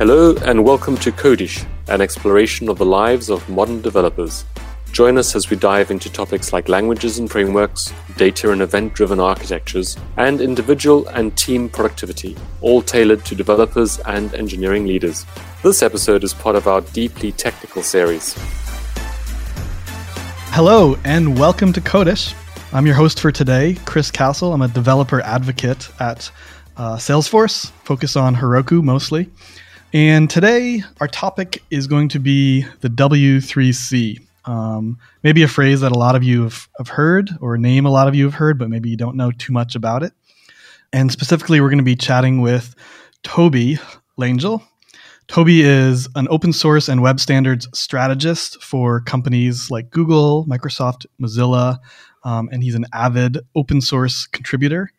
Hello and welcome to Codish, an exploration of the lives of modern developers. Join us as we dive into topics like languages and frameworks, data and event driven architectures, and individual and team productivity, all tailored to developers and engineering leaders. This episode is part of our deeply technical series. Hello, and welcome to Codish. I'm your host for today, Chris Castle. I'm a developer advocate at uh, Salesforce, focus on Heroku mostly. And today, our topic is going to be the W3C. Um, maybe a phrase that a lot of you have, have heard, or a name a lot of you have heard, but maybe you don't know too much about it. And specifically, we're going to be chatting with Tobie Langel. Tobie is an open source and web standards strategist for companies like Google, Microsoft, Mozilla, um, and he's an avid open source contributor.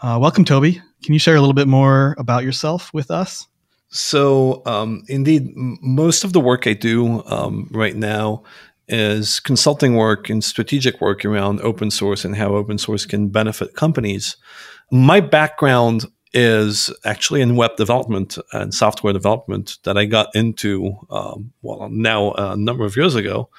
Uh, welcome, Toby. Can you share a little bit more about yourself with us? So, um, indeed, most of the work I do um, right now is consulting work and strategic work around open source and how open source can benefit companies. My background is actually in web development and software development that I got into, um, well, now a number of years ago.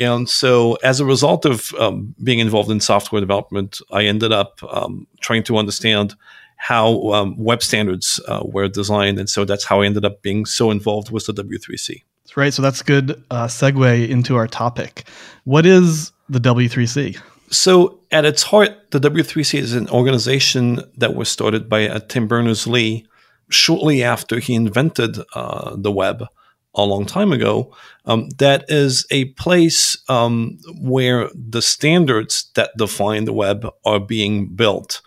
And so, as a result of um, being involved in software development, I ended up um, trying to understand how um, web standards uh, were designed. And so that's how I ended up being so involved with the W3C. That's right. So that's good uh, segue into our topic. What is the W3C? So, at its heart, the W3C is an organization that was started by uh, Tim Berners Lee shortly after he invented uh, the web a long time ago. Um, that is a place um, where the standards that define the web are being built.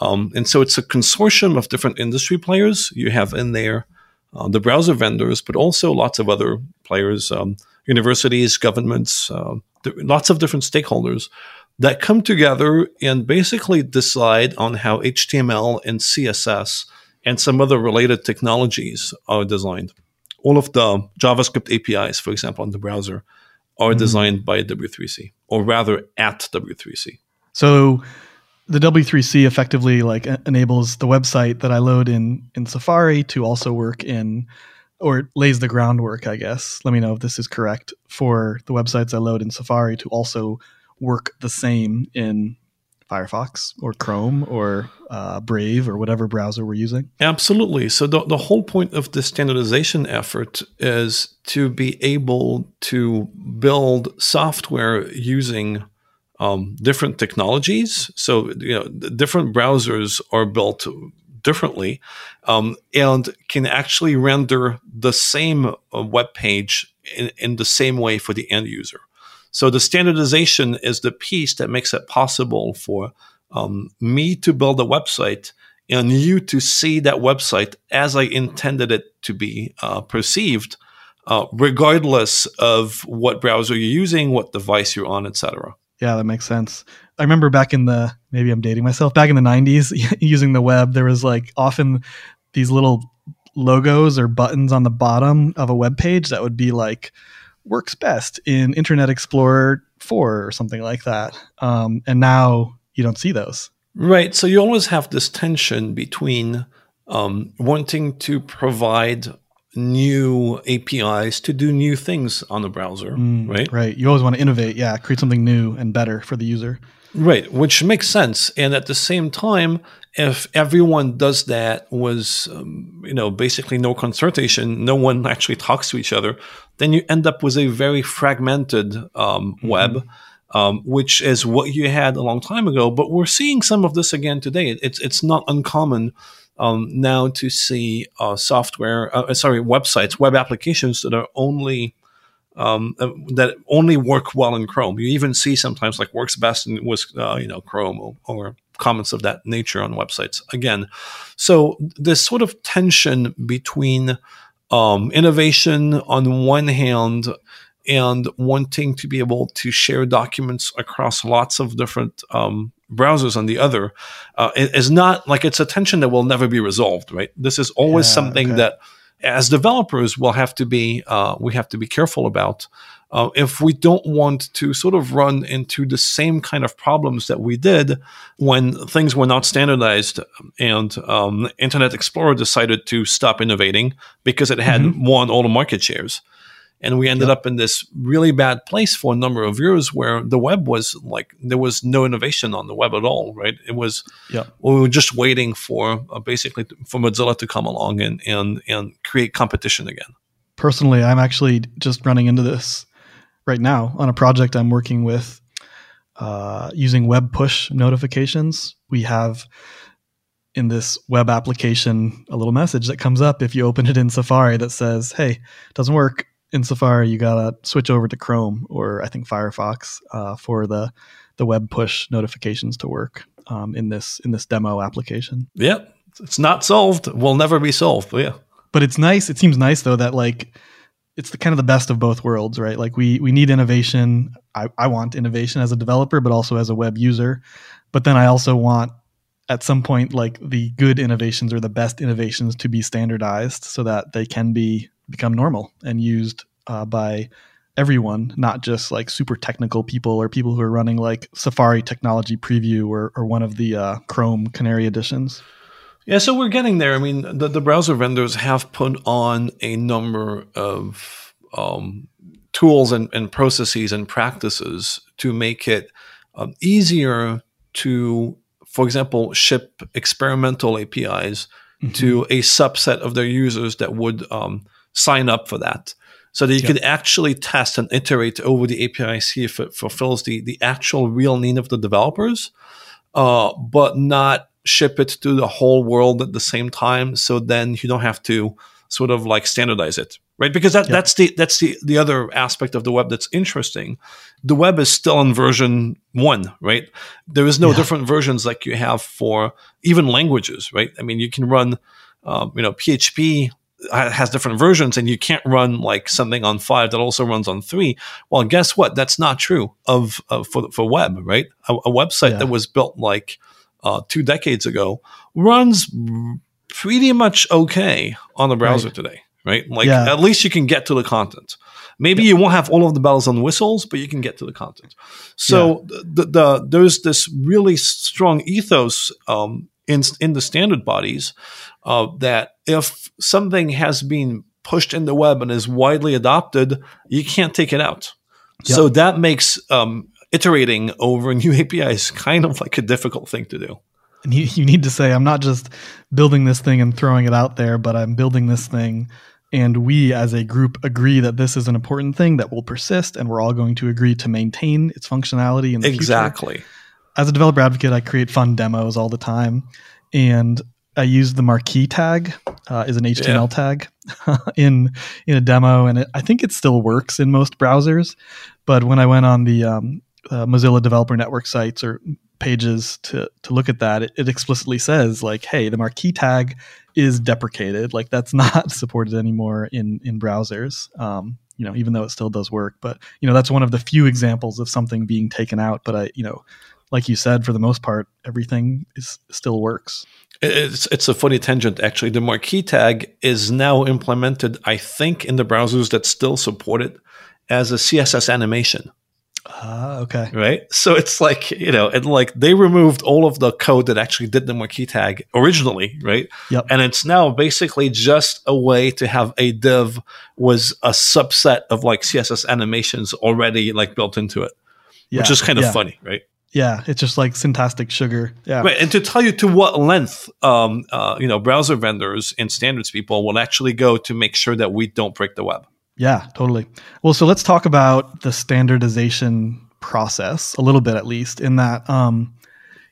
Um, and so it's a consortium of different industry players. You have in there uh, the browser vendors, but also lots of other players, um, universities, governments, uh, th- lots of different stakeholders that come together and basically decide on how HTML and CSS and some other related technologies are designed. All of the JavaScript APIs, for example, in the browser, are mm-hmm. designed by W3C, or rather at W3C. So the W3C effectively like enables the website that I load in in Safari to also work in or lays the groundwork, I guess. Let me know if this is correct for the websites I load in Safari to also work the same in Firefox or Chrome or uh, Brave or whatever browser we're using? Absolutely. So, the, the whole point of the standardization effort is to be able to build software using um, different technologies. So, you know, different browsers are built differently um, and can actually render the same uh, web page in, in the same way for the end user. So, the standardization is the piece that makes it possible for um, me to build a website and you to see that website as I intended it to be uh, perceived, uh, regardless of what browser you're using, what device you're on, etc. Yeah, that makes sense. I remember back in the maybe I'm dating myself back in the 90s using the web there was like often these little logos or buttons on the bottom of a web page that would be like works best in Internet Explorer 4 or something like that. Um, and now you don't see those. Right. So you always have this tension between um, wanting to provide new APIs to do new things on the browser, mm, right? Right. You always want to innovate, yeah, create something new and better for the user. Right, which makes sense. And at the same time, if everyone does that was, um, you know, basically no consultation, no one actually talks to each other, then you end up with a very fragmented um, mm-hmm. web. Um, which is what you had a long time ago. But we're seeing some of this again today. It's it's not uncommon um, now to see uh, software, uh, sorry, websites, web applications that are only um, uh, that only work well in Chrome. You even see sometimes like works best in with uh, you know Chrome or, or, comments of that nature on websites. Again, so this sort of tension between um, innovation on one hand and wanting to be able to share documents across lots of different um, browsers on the other uh, is not like it's a tension that will never be resolved. Right? This is always yeah, something okay. that as developers we'll have to be uh, we have to be careful about uh, if we don't want to sort of run into the same kind of problems that we did when things were not standardized and um, Internet Explorer decided to stop innovating because it had mm-hmm. won all the market shares. And we ended yep. up in this really bad place for a number of years where the web was like, there was no innovation on the web at all, right? It was, yep. we were just waiting for uh, basically for Mozilla to come along and, and, and create competition again. Personally, I'm actually just running into this right now on a project I'm working with uh, using web push notifications. We have in this web application a little message that comes up if you open it in Safari that says, "Hey, it doesn't work in Safari. You gotta switch over to Chrome or I think Firefox uh, for the the web push notifications to work um, in this in this demo application." Yep, it's not solved. Will never be solved. But yeah, but it's nice. It seems nice though that like it's the kind of the best of both worlds, right? Like we we need innovation. I, I want innovation as a developer, but also as a web user. But then I also want at some point like the good innovations or the best innovations to be standardized so that they can be become normal and used uh, by everyone, not just like super technical people or people who are running like Safari Technology Preview or, or one of the uh, Chrome Canary editions. Yeah, so we're getting there. I mean, the, the browser vendors have put on a number of um, tools and, and, processes and practices to make it um, easier to, for example, ship experimental APIs mm-hmm. to a subset of their users that would um, sign up for that. So that you yep. could actually test and iterate over the API, see if it fulfills the, the actual real need of the developers, uh, but not ship it to the whole world at the same time so then you don't have to sort of like standardize it right because that, that's the that's the the other aspect of the web that's interesting the web is still in version 1 right there is no yeah. different versions like you have for even languages right i mean you can run um, you know php has different versions and you can't run like something on 5 that also runs on 3 well guess what that's not true of, of for for web right a, a website yeah. that was built like uh, two decades ago runs pretty much okay on the browser right. today, right? Like yeah. at least you can get to the content. Maybe yeah. you won't have all of the bells and whistles, but you can get to the content. So the, the, there's this really strong ethos um, in in the standard bodies uh, that if something has been pushed in the web and is widely adopted, you can't take it out. Yep. So that makes um, iterating over a new API is kind of like a difficult thing to do. And you, you need to say, I'm not just building this thing and throwing it out there, but I'm building this thing. And we as a group agree that this is an important thing that will persist, and we're all going to agree to maintain its functionality in the exactly. future. As a developer advocate, I create fun demos all the time. And I use the marquee tag uh, as an HTML yeah. tag in in a demo, and it, I think it still works in most browsers. But when I went on the um, uh, Mozilla Developer Network sites or pages to to look at that, it, it, explicitly says like, "Hey, the marquee tag is deprecated. Like that's not supported anymore in in browsers." Um, you know, even though it still does work, but you know, that's one of the few examples of something being taken out. But I, you know, like you said, for the most part, everything is still works. It's it's a funny tangent actually. The marquee tag is now implemented, I think, in the browsers that still support it as a CSS animation. Ah, okay. Right. So it's like, you know, and like they removed all of the code that actually did the marquee tag originally, right? Yep. And it's now basically just a way to have a div was a subset of like CSS animations already like built into it. Yeah. Which is kind of yeah. funny, right? Yeah, it's just like syntactic sugar. Yeah. Right. And to tell you to what length um uh, you know, browser vendors and standards people will actually go to make sure that we don't break the web. Yeah, totally. Well, so let's talk about the standardization process a little bit, at least, in that, um,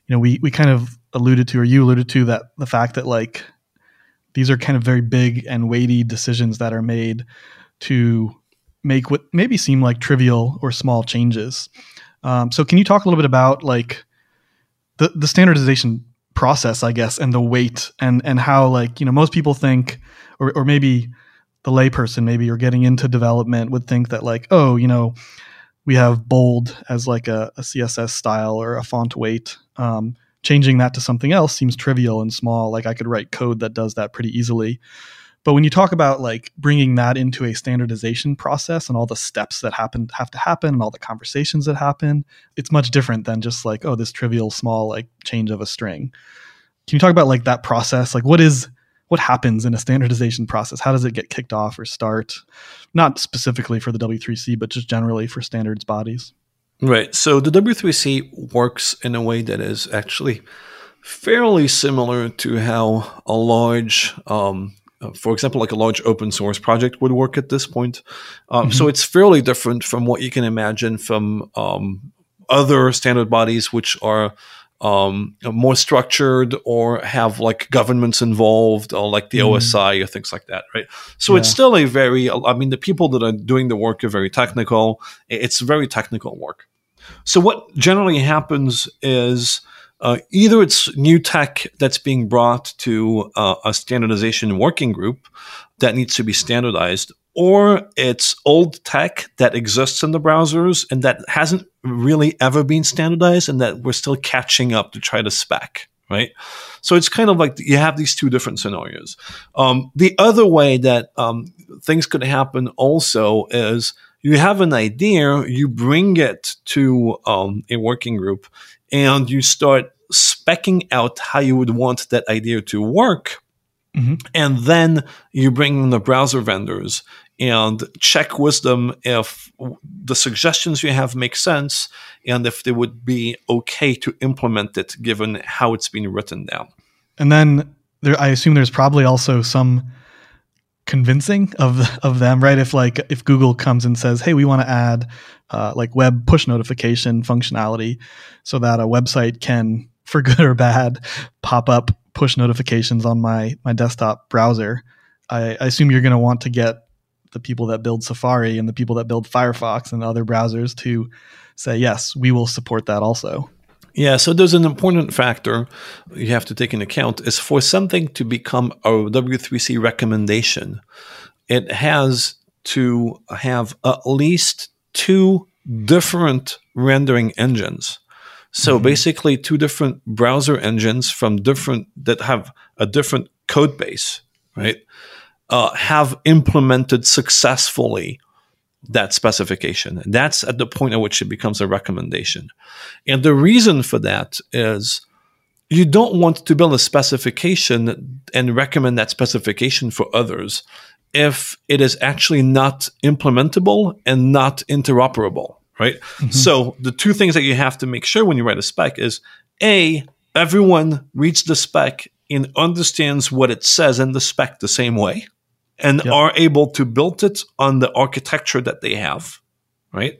you know, we, we kind of alluded to, or you alluded to, that the fact that like these are kind of very big and weighty decisions that are made to make what maybe seem like trivial or small changes. Um, so, can you talk a little bit about like the the standardization process, I guess, and the weight, and and how like you know most people think, or or maybe the layperson maybe you're getting into development would think that like oh you know we have bold as like a, a css style or a font weight. Um, changing that to something else seems trivial and small. Like i could write code that does that pretty easily But when you talk about like bringing that into a standardization process and all the steps that happen have to happen and all the conversations that happen, it's much different than just like oh this trivial small like change of a string. Can you talk about like that process? Like what is what happens in a standardization process? How does it get kicked off or start? Not specifically for the W3C, but just generally for standards bodies. Right. So the W3C works in a way that is actually fairly similar to how a large, um, for example, like a large open source project would work at this point. Um, mm-hmm. So it's fairly different from what you can imagine from um, other standard bodies, which are um, more structured or have like governments involved or like the mm. OSI or things like that, right? So yeah. it's still a very, I mean, the people that are doing the work are very technical. It's very technical work. So what generally happens is uh, either it's new tech that's being brought to uh, a standardization working group that needs to be standardized, or it's old tech that exists in the browsers and that hasn't really ever been standardized and that we're still catching up to try to spec right? So it's kind of like you have these two different scenarios. Um, the other way that um, things could happen also is you have an idea you bring it to um, a working group and you start specking out how you would want that idea to work Mm-hmm. And then you bring in the browser vendors and check with them if the suggestions you have make sense and if they would be okay to implement it given how it's been written down. And then there, I assume there's probably also some convincing of of them, right? If like if Google comes and says, "Hey, we want to add uh, like web push notification functionality, so that a website can, for good or bad, pop up push notifications on my my desktop browser," I, I assume you're going to want to get the people that build Safari and the people that build Firefox and other browsers to say, yes, we will support that also. Yeah, so there's an important factor you have to take into account is for something to become a W3C recommendation, it has to have at least two different rendering engines. So mm-hmm. basically two different browser engines from different that have a different code base, right? uh, have implemented successfully that specification. That's at the point at which it becomes a recommendation. And the reason for that is you don't want to build a specification and recommend that specification for others if it is actually not implementable and not interoperable, right? Mm-hmm. So the two things that you have to make sure when you write a spec is A, everyone reads the spec and understands what it says in the spec the same way and yep. are able to build it on the architecture that they have, right?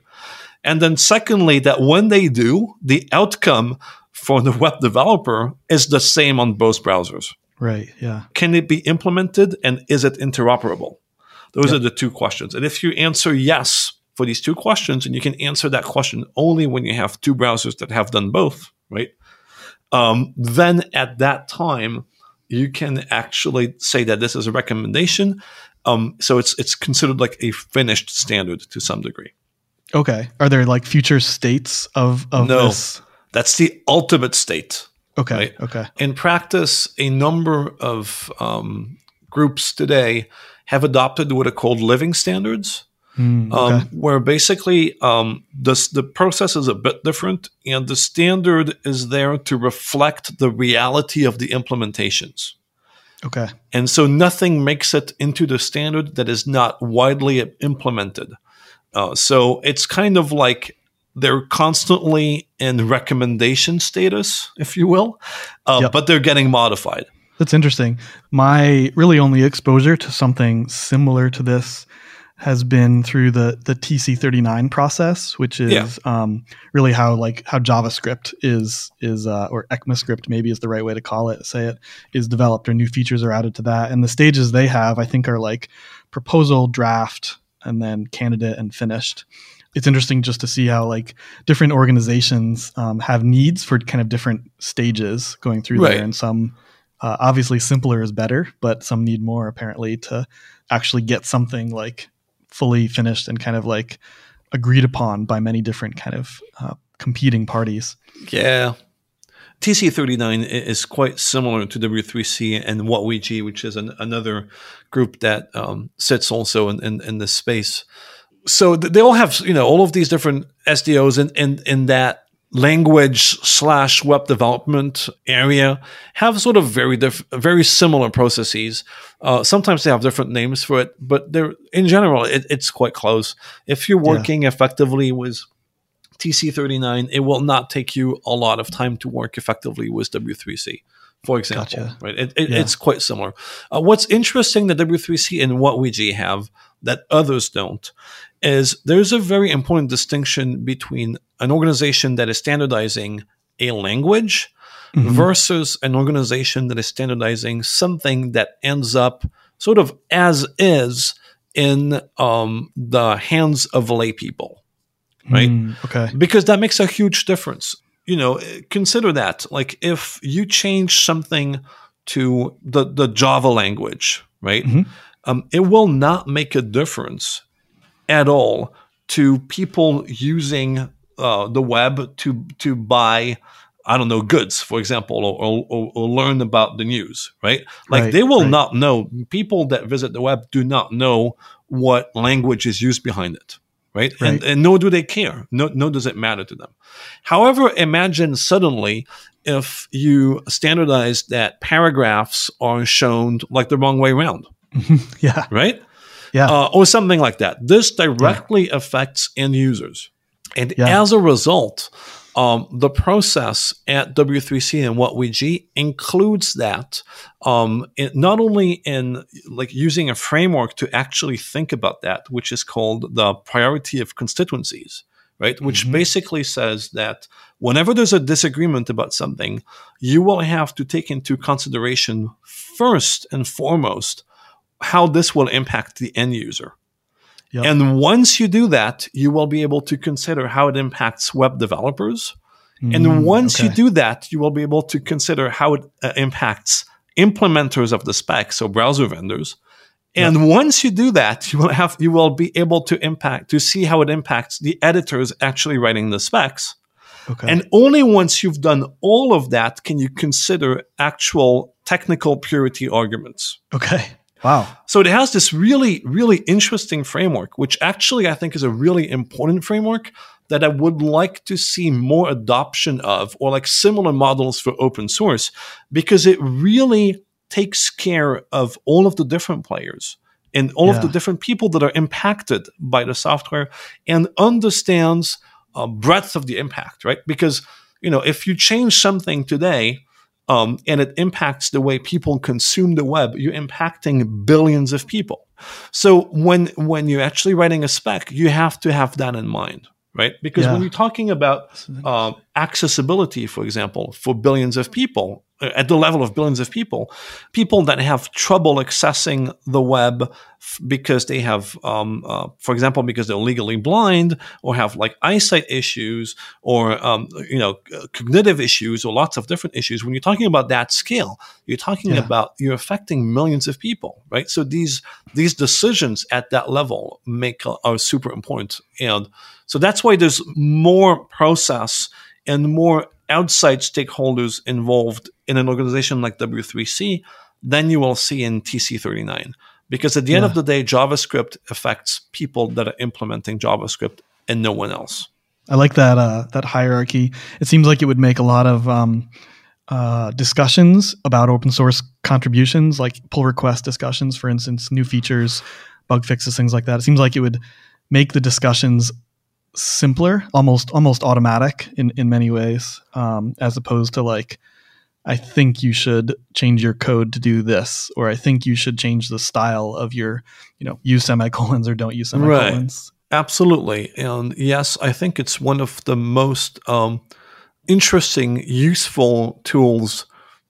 And then secondly, that when they do, the outcome for the web developer is the same on both browsers. Right. Yeah. Can it be implemented and is it interoperable? Those yep. are the two questions. And if you answer yes for these two questions, and you can answer that question only when you have two browsers that have done both, right? Um, then at that time, you can actually say that this is a recommendation. Um, so it's it's considered like a finished standard to some degree. Okay. Are there like future states of of no, this? That's the ultimate state. Okay. Right? Okay. In practice, a number of um, groups today have adopted what are called living standards. Mm, okay. um, where basically um, the, the process is a bit different and the standard is there to reflect the reality of the implementations. Okay. And so nothing makes it into the standard that is not widely implemented. Uh, so it's kind of like they're constantly in recommendation status, if you will, uh, yep. but they're getting modified. That's interesting. My really only exposure to something similar to this has been through the the TC39 process, which is yeah. um, really how like how JavaScript is is uh, or ECMAScript maybe is the right way to call it, say it is developed or new features are added to that. And the stages they have, I think, are like proposal, draft, and then candidate and finished. It's interesting just to see how like different organizations um, have needs for kind of different stages going through right. there, and some uh, obviously simpler is better, but some need more apparently to actually get something like fully finished and kind of like agreed upon by many different kind of uh, competing parties. Yeah. TC39 is quite similar to W3C and WHATWG, which is an, another group that um, sits also in, in, in this space. So they all have, you know, all of these different SDOs in, in, in that language slash web development area have sort of very diff- very similar processes. Uh, sometimes they have different names for it, but they're in general it, it's quite close. If you're working yeah. effectively with TC39, it will not take you a lot of time to work effectively with W3C. For example, gotcha. right? It, it, yeah. It's quite similar. Uh, what's interesting that W3C and WHATWG have that others don't is there's a very important distinction between an organization that is standardizing a language mm-hmm. versus an organization that is standardizing something that ends up sort of as is in um, the hands of lay people, right? Mm, okay. Because that makes a huge difference. You know, consider that. Like if you change something to the, the Java language, right? Mm-hmm. Um, it will not make a difference at all to people using uh, the web to to buy I don't know goods, for example, or, or, or learn about the news, right? Like right, they will right. not know. People that visit the web do not know what language is used behind it, right? right. And, and nor do they care. No, no, does it matter to them. However, imagine suddenly if you standardize that paragraphs are shown like the wrong way around. yeah. Right yeah. Uh, or something like that. This directly yeah. affects end users. And yeah. as a result, um, the process at W3C and WHATWG includes that um, it, not only in like using a framework to actually think about that, which is called the priority of constituencies, right? Which mm-hmm. basically says that whenever there's a disagreement about something, you will have to take into consideration first and foremost how this will impact the end user. Yep. And once you do that, you will be able to consider how it impacts web developers. Mm, and once okay. you do that, you will be able to consider how it uh, impacts implementers of the spec, so browser vendors. And yep. once you do that, you will have you will be able to impact to see how it impacts the editors actually writing the specs. Okay. And only once you've done all of that can you consider actual technical purity arguments. Okay. Wow. So it has this really, really interesting framework, which actually I think is a really important framework that I would like to see more adoption of or like similar models for open source because it really takes care of all of the different players and all yeah. of the different people that are impacted by the software and understands uh, breadth of the impact, right? Because, you know, if you change something today, um, and it impacts the way people consume the web. You're impacting billions of people. So when when you're actually writing a spec, you have to have that in mind, right? Because yeah. when you're talking about uh, accessibility, for example, for billions of people, at the level of billions of people, people that have trouble accessing the web f- because they have, um, uh, for example, because they're legally blind or have like eyesight issues or um, you know cognitive issues or lots of different issues. When you're talking about that scale, you're talking yeah. about you're affecting millions of people, right? So these these decisions at that level make uh, are super important, and so that's why there's more process and more outside stakeholders involved in an organization like W3C than you will see in TC39. Because at the yeah. end of the day, JavaScript affects people that are implementing JavaScript and no one else. I like that uh, that hierarchy. It seems like it would make a lot of um, uh, discussions about open source contributions, like pull request discussions, for instance, new features, bug fixes, things like that. It seems like it would make the discussions simpler, almost almost automatic in in many ways, um, as opposed to like I think you should change your code to do this, or I think you should change the style of your, you know, use semicolons or don't use semicolons. Right. Absolutely. And yes, I think it's one of the most um, interesting, useful tools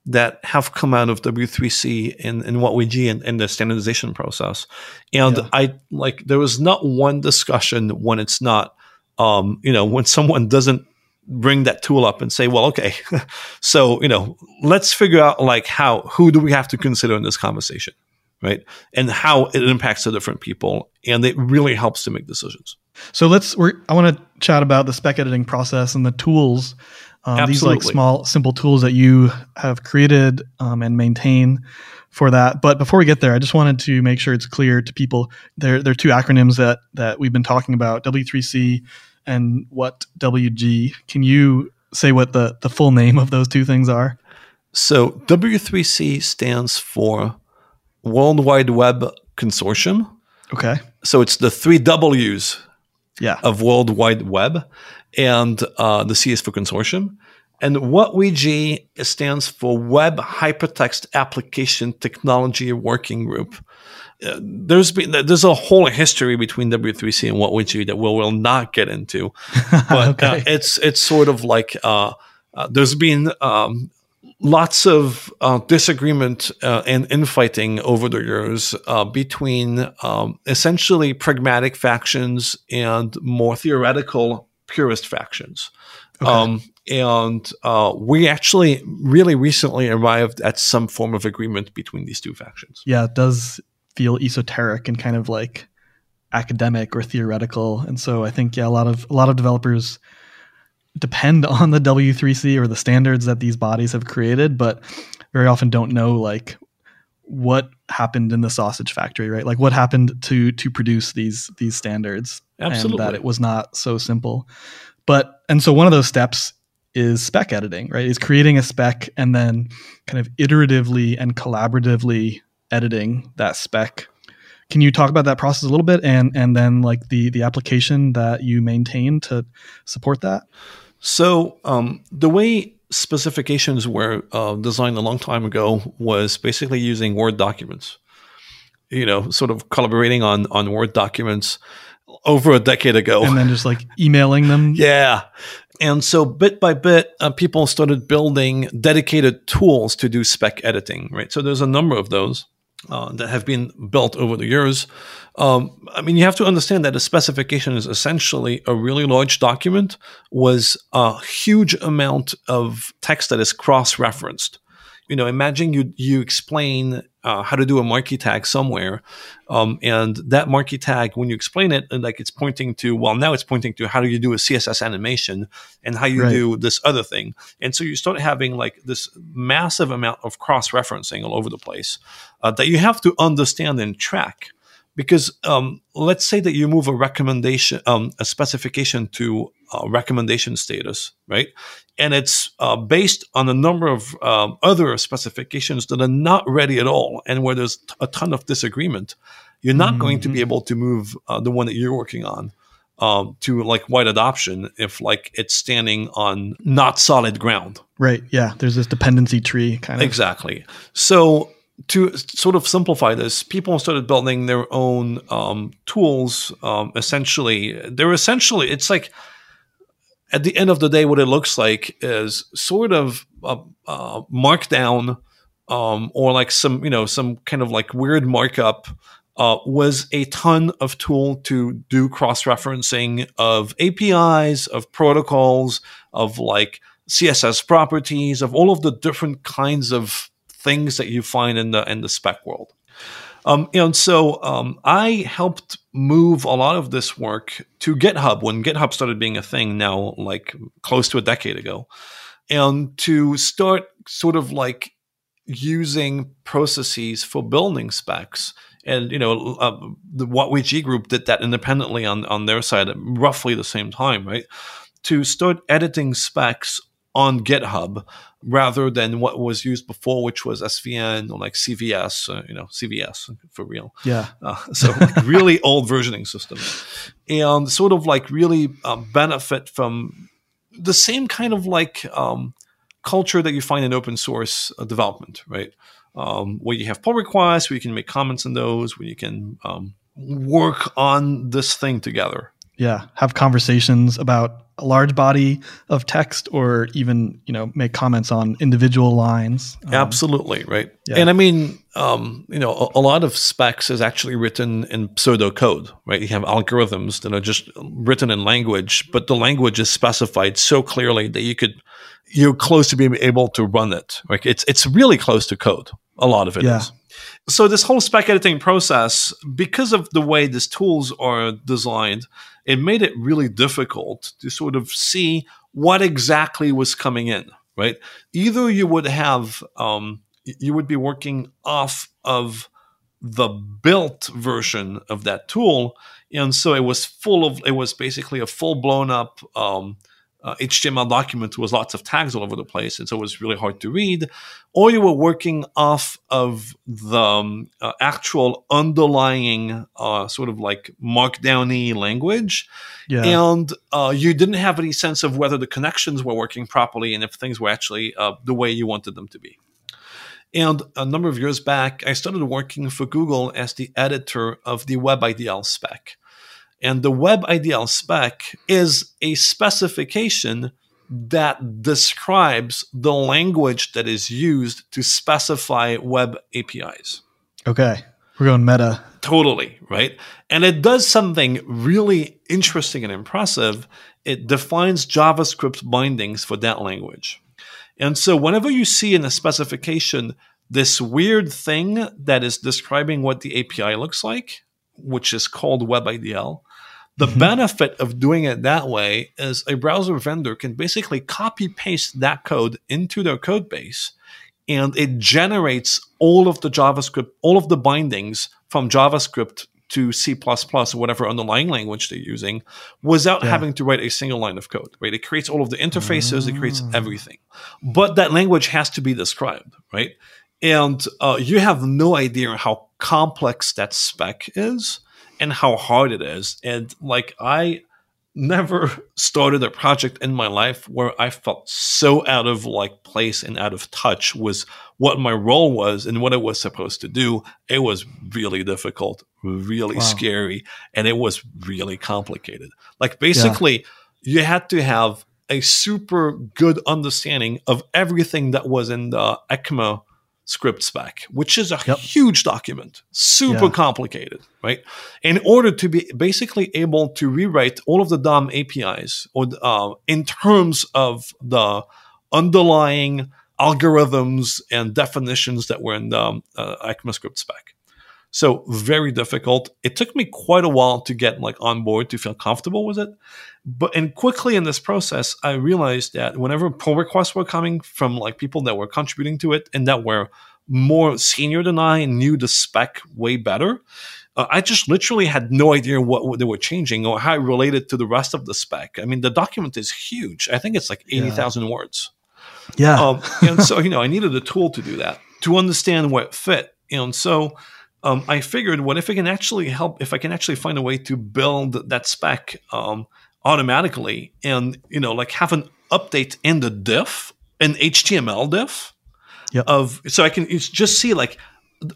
that have come out of W3C in, in WHATWG in, in the standardization process. And yeah. I like, there was not one discussion when it's not um, you know, when someone doesn't bring that tool up and say, well, okay, so, you know, let's figure out like how, who do we have to consider in this conversation, right? And how it impacts the different people. And it really helps to make decisions. So let's, we're, I want to chat about the spec editing process and the tools Um, these like small, simple tools that you have created um, and maintain for that. But before we get there, I just wanted to make sure it's clear to people. There, there are two acronyms that that we've been talking about: W3C and what WG. Can you say what the the full name of those two things are? So W3C stands for World Wide Web Consortium. Okay. So it's the three W's Yeah. of World Wide Web, and uh, the C is for consortium. And WHATWG stands for Web Hypertext Application Technology Working Group. Uh, there's been there's a whole history between W3C and WHATWG that we will not get into, but Okay. uh, it's it's sort of like uh, uh, there's been um, lots of uh, disagreement uh, and infighting over the years uh, between um, essentially pragmatic factions and more theoretical purist factions. Um, and uh, we actually really recently arrived at some form of agreement between these two factions. yeah, it does feel esoteric and kind of like academic or theoretical. And so I think yeah, a lot of a lot of developers depend on the W3C or the standards that these bodies have created, but very often don't know like what happened in the sausage factory, right? Like what happened to to produce these these standards Absolutely. and that it was not so simple. But and so one of those steps is spec editing, right? Is creating a spec and then kind of iteratively and collaboratively editing that spec. Can you talk about that process a little bit and and then like the the application that you maintain to support that? So um, the way specifications were uh, designed a long time ago was basically using Word documents. You know, sort of collaborating on on Word documents over a decade ago. And then just like emailing them. Yeah. And so bit by bit, uh, people started building dedicated tools to do spec editing, right? So there's a number of those uh, that have been built over the years. Um, I mean, you have to understand that a specification is essentially a really large document was a huge amount of text that is cross-referenced. You know, imagine you you explain uh, how to do a marquee tag somewhere, um, and that marquee tag, when you explain it, and like it's pointing to well, now it's pointing to how do you do a CSS animation and how you Right. do this other thing, and so you start having like this massive amount of cross referencing all over the place uh, that you have to understand and track because um, let's say that you move a recommendation, um, a specification to uh, recommendation status, right? And it's uh, based on a number of um, other specifications that are not ready at all, and where there's a ton of disagreement. You're not going to be able to move uh, the one that you're working on um, to like wide adoption if like it's standing on not solid ground. Right. Yeah. There's this dependency tree kind of. Exactly. So to sort of simplify this, people started building their own um, tools. Um, essentially, they're essentially it's like at the end of the day, what it looks like is sort of a, a markdown um, or like some you know some kind of like weird markup. Uh, was a ton of tool to do cross referencing of APIs, of protocols, of like CSS properties, of all of the different kinds of things that you find in the in the spec world. Um, and so um, I helped move a lot of this work to GitHub when GitHub started being a thing now, like close to a decade ago, and to start sort of like using processes for building specs. And you know, uh, the WHATWG group did that independently on on their side at roughly the same time, right? To start editing specs on GitHub rather than what was used before, which was SVN or like CVS, uh, you know, CVS for real. Yeah. Uh, so like really old versioning systems, and sort of like really um, benefit from the same kind of like um, culture that you find in open source uh, development, right? Um, where you have pull requests, where you can make comments on those, where you can um, work on this thing together. Yeah. Have conversations about a large body of text or even, you know, make comments on individual lines. Um, Absolutely, right. yeah. And I mean, um, you know, a, a lot of specs is actually written in pseudo code right? You have algorithms that are just written in language, but the language is specified so clearly that you could you're close to being able to run it. Like it's it's really close to code. A lot of it is. Yeah. So this whole spec editing process, because of the way these tools are designed, it made it really difficult to sort of see what exactly was coming in, right? Either you would have, um, you would be working off of the built version of that tool. And so it was full of, it was basically a full blown up um, uh, HTML document with lots of tags all over the place. And so it was really hard to read. Or you were working off of the um, uh, actual underlying uh, sort of like markdowny language. Yeah. And uh, you didn't have any sense of whether the connections were working properly and if things were actually uh, the way you wanted them to be. And a number of years back, I started working for Google as the editor of the WebIDL spec. And the WebIDL spec is a specification that describes the language that is used to specify web APIs. Okay. We're going meta. Totally, right? And it does something really interesting and impressive. It defines JavaScript bindings for that language. And so whenever you see in a specification this weird thing that is describing what the API looks like, which is called WebIDL, the mm-hmm. benefit of doing it that way is a browser vendor can basically copy paste that code into their code base and it generates all of the JavaScript, all of the bindings from JavaScript to C++ or whatever underlying language they're using without yeah. having to write a single line of code, right? It creates all of the interfaces, it creates ah. everything. But that language has to be described, right? And uh, you have no idea how complex that spec is and how hard it is. And like, I never started a project in my life where I felt so out of like place and out of touch with what my role was and what it was supposed to do. It was really difficult, really wow. scary, and it was really complicated. Like basically, yeah. you had to have a super good understanding of everything that was in the ECMA script spec, which is a yep. huge document, super yeah. complicated, right? In order to be basically able to rewrite all of the DOM APIs or uh, in terms of the underlying algorithms and definitions that were in the um, uh, ECMAScript spec. So very difficult. It took me quite a while to get like on board to feel comfortable with it. But and quickly in this process, I realized that whenever pull requests were coming from like people that were contributing to it and that were more senior than I and knew the spec way better, uh, I just literally had no idea what, what, they were changing or how it related to the rest of the spec. I mean, the document is huge. I think it's like 80,000 yeah. words. Yeah. Um, and so, you know, I needed a tool to do that, to understand where it fit. And so um, I figured, what if I can actually help, if I can actually find a way to build that spec um, automatically and, you know, like have an update in the diff, an HTML diff yep. of, so I can just see like,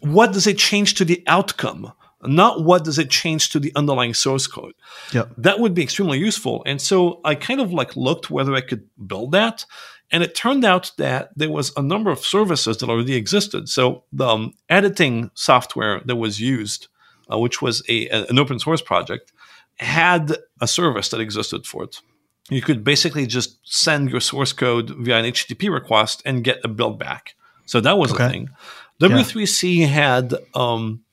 what does it change to the outcome? Not what does it change to the underlying source code. Yep. That would be extremely useful. And so I kind of like looked whether I could build that. And it turned out that there was a number of services that already existed. So the um, editing software that was used, uh, which was a, an open source project, had a service that existed for it. You could basically just send your source code via an HTTP request and get a build back. So that was okay. a thing. W3C yeah. had um,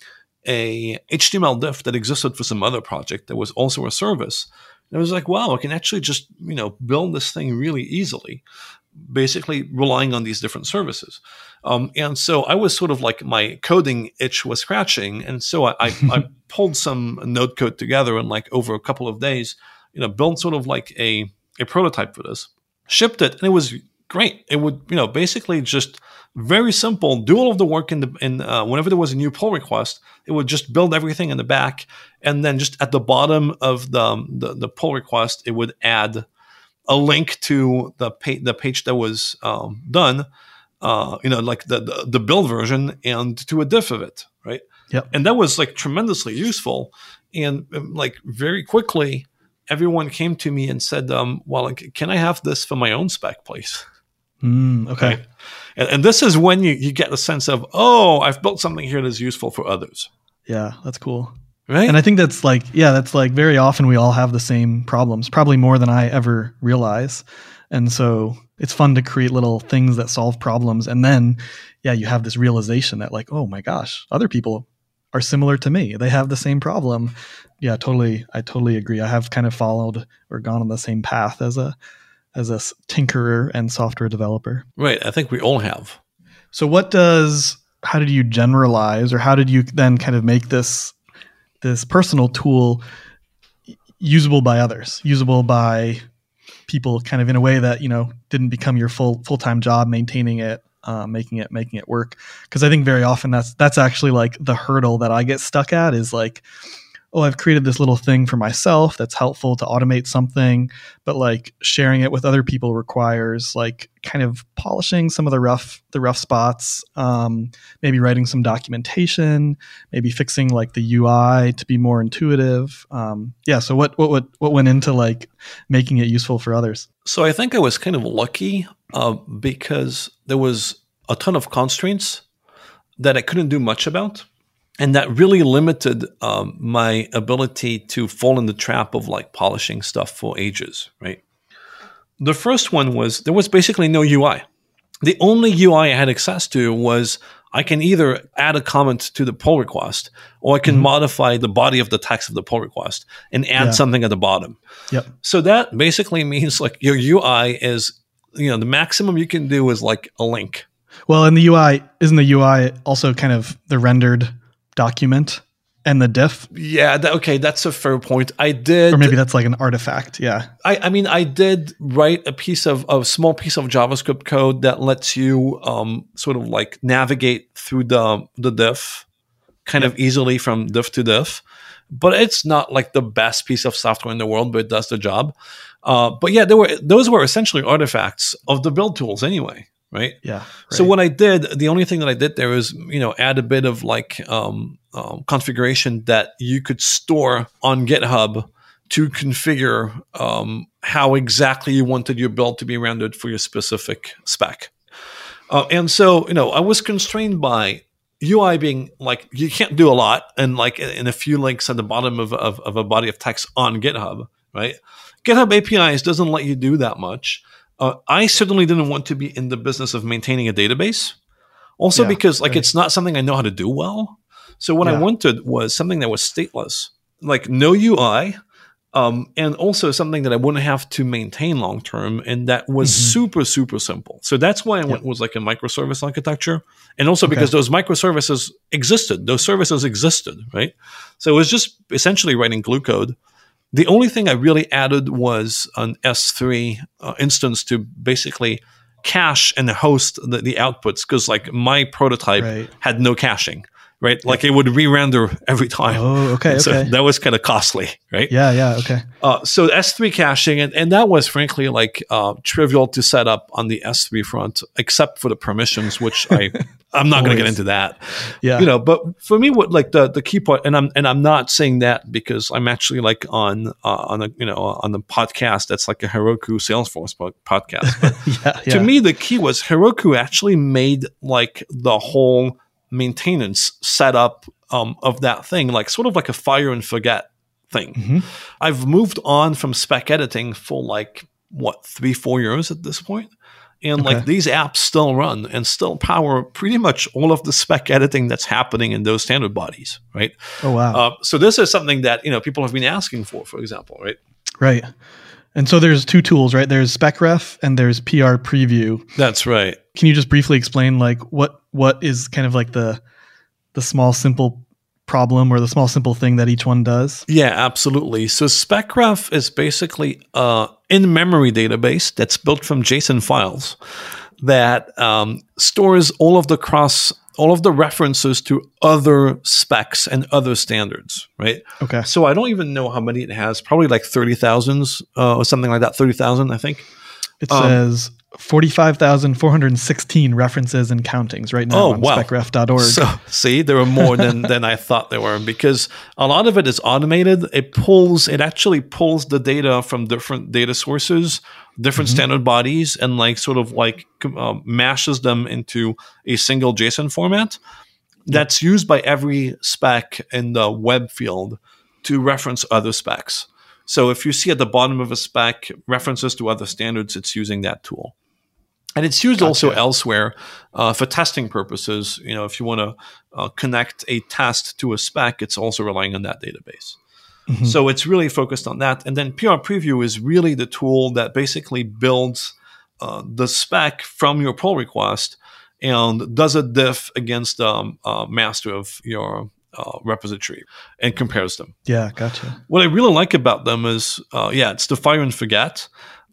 a HTML diff that existed for some other project that was also a service. And it was like, wow, I can actually just you know build this thing really easily basically relying on these different services. Um, and so I was sort of like my coding itch was scratching. And so I, I, I, pulled some node code together and like over a couple of days, you know, built sort of like a, a prototype for this, shipped it, and it was great. It would, you know, basically just very simple, do all of the work in the, in, uh, whenever there was a new pull request, it would just build everything in the back. And then just at the bottom of the, the, the pull request, it would add a link to the page, the page that was um, done, uh, you know, like the, the, the build version, and to a diff of it, right? Yep. And that was like tremendously useful, and um, like very quickly, everyone came to me and said, um, "Well, can I have this for my own spec, please?" Mm, okay. okay. And, and this is when you, you get a sense of, oh, I've built something here that's useful for others. Yeah, that's cool. Right. And I think that's like, yeah, that's like very often we all have the same problems, probably more than I ever realize. And so it's fun to create little things that solve problems. And then, yeah, you have this realization that, like, oh my gosh, other people are similar to me. They have the same problem. Yeah, totally. I totally agree. I have kind of followed or gone on the same path as a as a tinkerer and software developer. Right. I think we all have. So what does how did you generalize or how did you then kind of make this this personal tool usable by others, usable by people kind of in a way that, you know, didn't become your full full-time job maintaining it, uh, making it making it work. Because I think very often that's that's actually like the hurdle that I get stuck at is like oh, I've created this little thing for myself that's helpful to automate something, but like sharing it with other people requires like kind of polishing some of the rough the rough spots, um, maybe writing some documentation, maybe fixing like the UI to be more intuitive. Um, yeah. So what what what what went into like making it useful for others? So I think I was kind of lucky uh, because there was a ton of constraints that I couldn't do much about. And that really limited um, my ability to fall in the trap of like polishing stuff for ages, right? The first one was there was basically no UI. The only UI I had access to was I can either add a comment to the pull request or I can Mhm. modify the body of the text of the pull request and add Yeah. something at the bottom. Yep. So that basically means like your UI is, you know, the maximum you can do is like a link. Well, and the UI, isn't the UI also kind of the rendered document and the diff? Yeah, that, okay, that's a fair point. I did, Or maybe that's like an artifact. Yeah. I, I mean, I did write a piece of a small piece of JavaScript code that lets you um, sort of like navigate through the the diff kind of easily from diff to diff. But it's not like the best piece of software in the world, but it does the job. Uh, but yeah, there were those were essentially artifacts of the build tools anyway, right? Yeah. So what I did, the only thing that I did there was, you know, add a bit of like um, um, configuration that you could store on GitHub to configure um, how exactly you wanted your build to be rendered for your specific spec. Uh, and so, you know, I was constrained by UI being like you can't do a lot, and like in a few links at the bottom of, of, of a body of text on GitHub, right? GitHub APIs doesn't let you do that much. Uh, I certainly didn't want to be in the business of maintaining a database. Also, Yeah, because like right. it's not something I know how to do well. So what I wanted was something that was stateless, like no UI, um, and also something that I wouldn't have to maintain long term, and that was Mhm. super super simple. So that's why I went was like a microservice architecture, and also because those microservices existed, those services existed, right? So it was just essentially writing glue code. The only thing I really added was an S3 uh, instance to basically cache and host the, the outputs because like my prototype Right. had no caching, right? Like it would re-render every time. Oh, okay. So Okay. that was kind of costly, right? yeah. Yeah. Okay. Uh, so S3 caching, and, and that was frankly like uh, trivial to set up on the S3 front, except for the permissions, which I I'm not going to get into that. Yeah. You know, but for me, what like the the key and I'm and I'm not saying that because I'm actually like on uh, on a you know on the podcast that's like a Heroku Salesforce podcast. But yeah. Yeah. to me, the key was Heroku actually made like the whole maintenance setup um, of that thing, like sort of like a fire and forget thing. Mhm. I've moved on from spec editing for like what three, four years at this point. And Okay. like these apps still run and still power pretty much all of the spec editing that's happening in those standard bodies, right? Oh wow. Uh, so this is something that you know people have been asking for, for example, right? right. And so there's two tools, right? There's SpecRef and there's PR Preview. That's right. Can you just briefly explain like what what is kind of like the the small simple problem or the small simple thing that each one does? Yeah, absolutely. So SpecRef is basically a in-memory database that's built from JSON files that um, stores all of the cross, all of the references to other specs and other standards, right? Okay. So I don't even know how many it has. Probably like thirty thousands uh, or something like that. Thirty thousand, I think. It Um, says 45,416 references and countings right now Oh, on wow. specref.org. So see, there are more than than I thought there were because a lot of it is automated. It pulls, it actually pulls the data from different data sources, different Mhm. standard bodies, and like sort of like um, mashes them into a single JSON format that's used by every spec in the web field to reference other specs. So if you see at the bottom of a spec references to other standards, it's using that tool. And it's used also elsewhere uh, for testing purposes. You know, if you want to uh, connect a test to a spec, it's also relying on that database. Mm-hmm. So it's really focused on that. And then PR Preview is really the tool that basically builds uh, the spec from your pull request and does a diff against the um, uh, master of your uh, repository and compares them. Yeah, gotcha. What I really like about them is, uh, yeah, it's the fire and forget,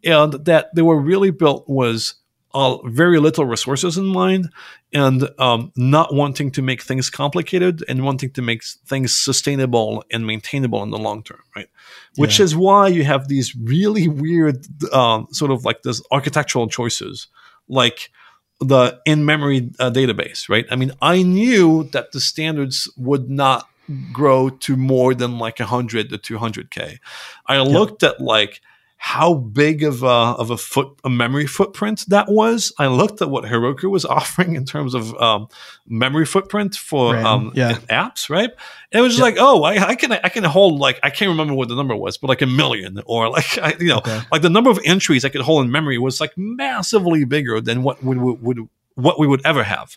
and that they were really built was uh, very little resources in mind and um, not wanting to make things complicated and wanting to make things sustainable and maintainable in the long term, right? Which yeah. is why you have these really weird, um, sort of like this architectural choices, like the in-memory uh, database, right? I mean, I knew that the standards would not grow to more than like 100 to 200k. I looked at like how big of a of a foot a memory footprint that was. I looked at what Heroku was offering in terms of um, memory footprint for um, yeah. apps, right? And it was just like, oh, I, I, can I can hold like I can't remember what the number was, but like a million or like I, you know okay. like the number of entries I could hold in memory was like massively bigger than what would, would what we would ever have.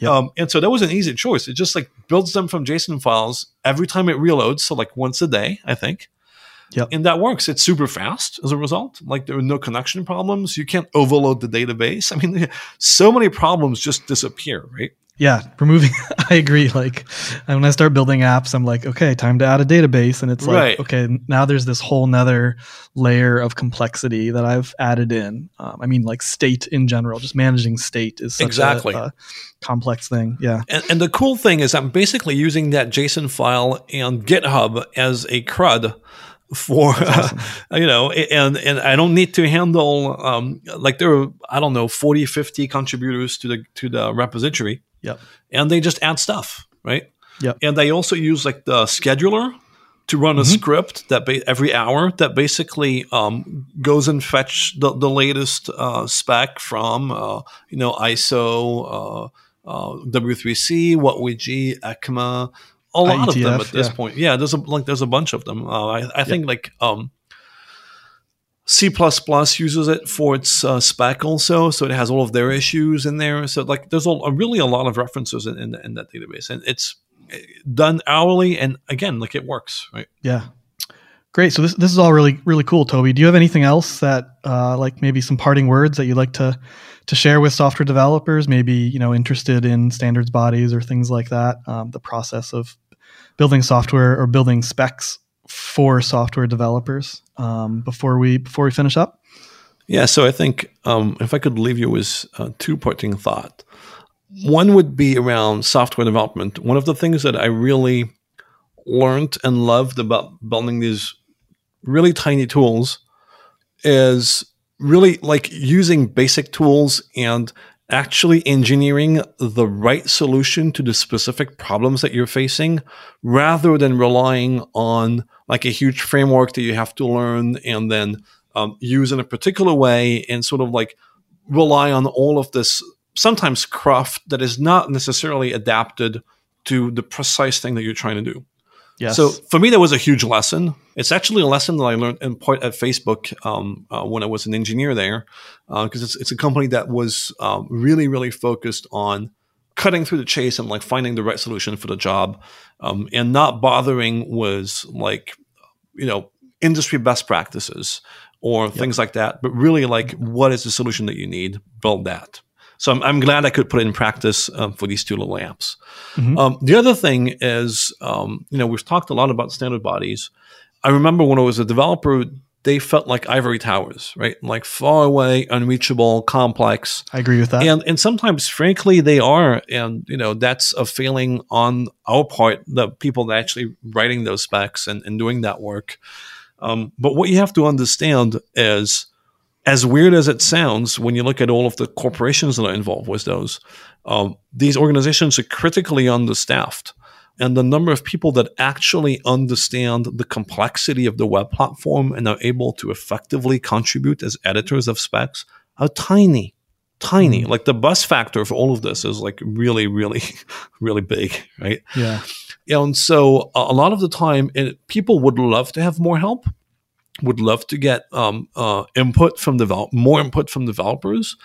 Yep. Um, and so that was an easy choice. It just like builds them from JSON files every time it reloads. So like once a day, I think. Yep. And that works. It's super fast as a result. Like there are no connection problems. You can't overload the database. I mean, so many problems just disappear, right? Yeah, removing. I agree. Like when I start building apps, I'm like, okay, time to add a database, and it's like, okay, now there's this whole nother layer of complexity that I've added in. Um, I mean, like state in general, just managing state is exactly a, a complex thing. Yeah, and, and the cool thing is, I'm basically using that JSON file and GitHub as a CRUD for awesome. uh, you know and and i don't need to handle um like there are i don't know 40 50 contributors to the to the repository yep and they just add stuff right yep and they also use like the scheduler to run a mm-hmm. script that ba- every hour that basically um, goes and fetch the, the latest uh, spec from uh, you know ISO, uh, uh W3C, WHATWG, ECMA, a lot IETF, of them at this yeah. point. Yeah, there's a like there's a bunch of them. Uh, I, I think like um, C uses it for its uh, spec also, so it has all of their issues in there. So like there's a, really a lot of references in, in, in that database, and it's eh, done hourly, and again, like it works, right? Yeah. Great. So this this is all really really cool, Tobie. Do you have anything else that uh, like maybe some parting words that you'd like to to share with software developers? Maybe you know interested in standards bodies or things like that. Um, the process of building software or building specs for software developers um, before we before we finish up? Yeah, so I think um, if I could leave you with a two parting thought, one would be around software development. One of the things that I really learned and loved about building these really tiny tools is really like using basic tools and actually engineering the right solution to the specific problems that you're facing rather than relying on like a huge framework that you have to learn and then um, use in a particular way and sort of like rely on all of this sometimes craft that is not necessarily adapted to the precise thing that you're trying to do. Yes. So for me, that was a huge lesson. It's actually a lesson that I learned in part at Facebook um, uh, when I was an engineer there, because uh, it's, it's a company that was um, really, really focused on cutting through the chase and like finding the right solution for the job, um, and not bothering was like, you know, industry best practices or yep. things like that, but really like what is the solution that you need, build that. So I'm, I'm, glad I could put it in practice um, for these two little apps. Mm-hmm. Um, the other thing is, um, you know, we've talked a lot about standard bodies. I remember when I was a developer, they felt like ivory towers, right? Like far away, unreachable, complex. I agree with that. And and sometimes, frankly, they are, and you know, that's a failing on our part, the people that actually writing those specs and, and doing that work. Um, but what you have to understand is as weird as it sounds, when you look at all of the corporations that are involved with those, um, these organizations are critically understaffed. And the number of people that actually understand the complexity of the web platform and are able to effectively contribute as editors of specs are tiny, tiny. Mm-hmm. Like the bus factor for all of this is like really, really, really big, right? Yeah. And so a lot of the time, it, people would love to have more help would love to get um, uh, input from develop more input from developers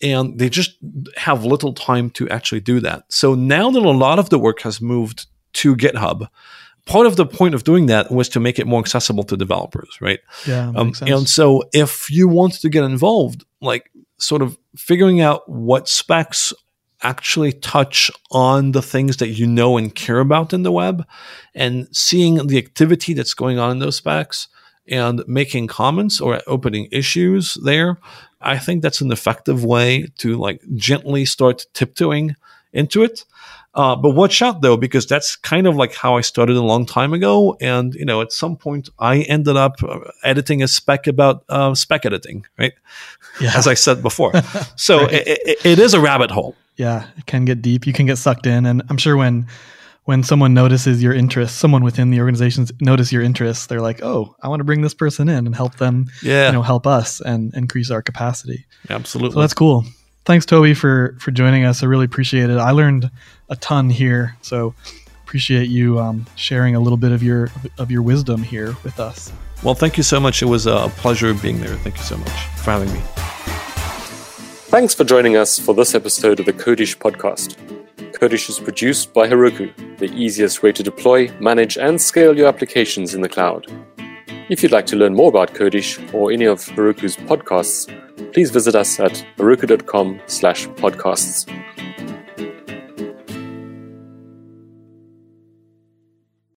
and they just have little time to actually do that so now that a lot of the work has moved to github part of the point of doing that was to make it more accessible to developers, right? Yeah. Um, and so if you want to get involved, like sort of figuring out what specs actually touch on the things that you know and care about in the web and seeing the activity that's going on in those specs and making comments or opening issues there i think that's an effective way to like gently start tiptoeing into it uh, but watch out though, because that's kind of like how I started a long time ago. And, you know, at some point I ended up uh, editing a spec about uh, spec editing, right? Yeah. As I said before. So right. it, it, it is a rabbit hole. Yeah, it can get deep. You can get sucked in. And I'm sure when when someone notices your interest, someone within the organizations notice your interests, they're like, "Oh, I want to bring this person in and help them, yeah. you know, help us and increase our capacity." Absolutely. So that's cool. Thanks, Tobie, for for joining us. I really appreciate it. I learned a ton here, so appreciate you um, sharing a little bit of your of your wisdom here with us. Well, thank you so much. It was a pleasure being there. Thank you so much for having me. Thanks for joining us for this episode of the Codish podcast. Codish is produced by Heroku, the easiest way to deploy, manage, and scale your applications in the cloud. If you'd like to learn more about Codish or any of Heroku's podcasts, please visit us at heroku.com slash podcasts.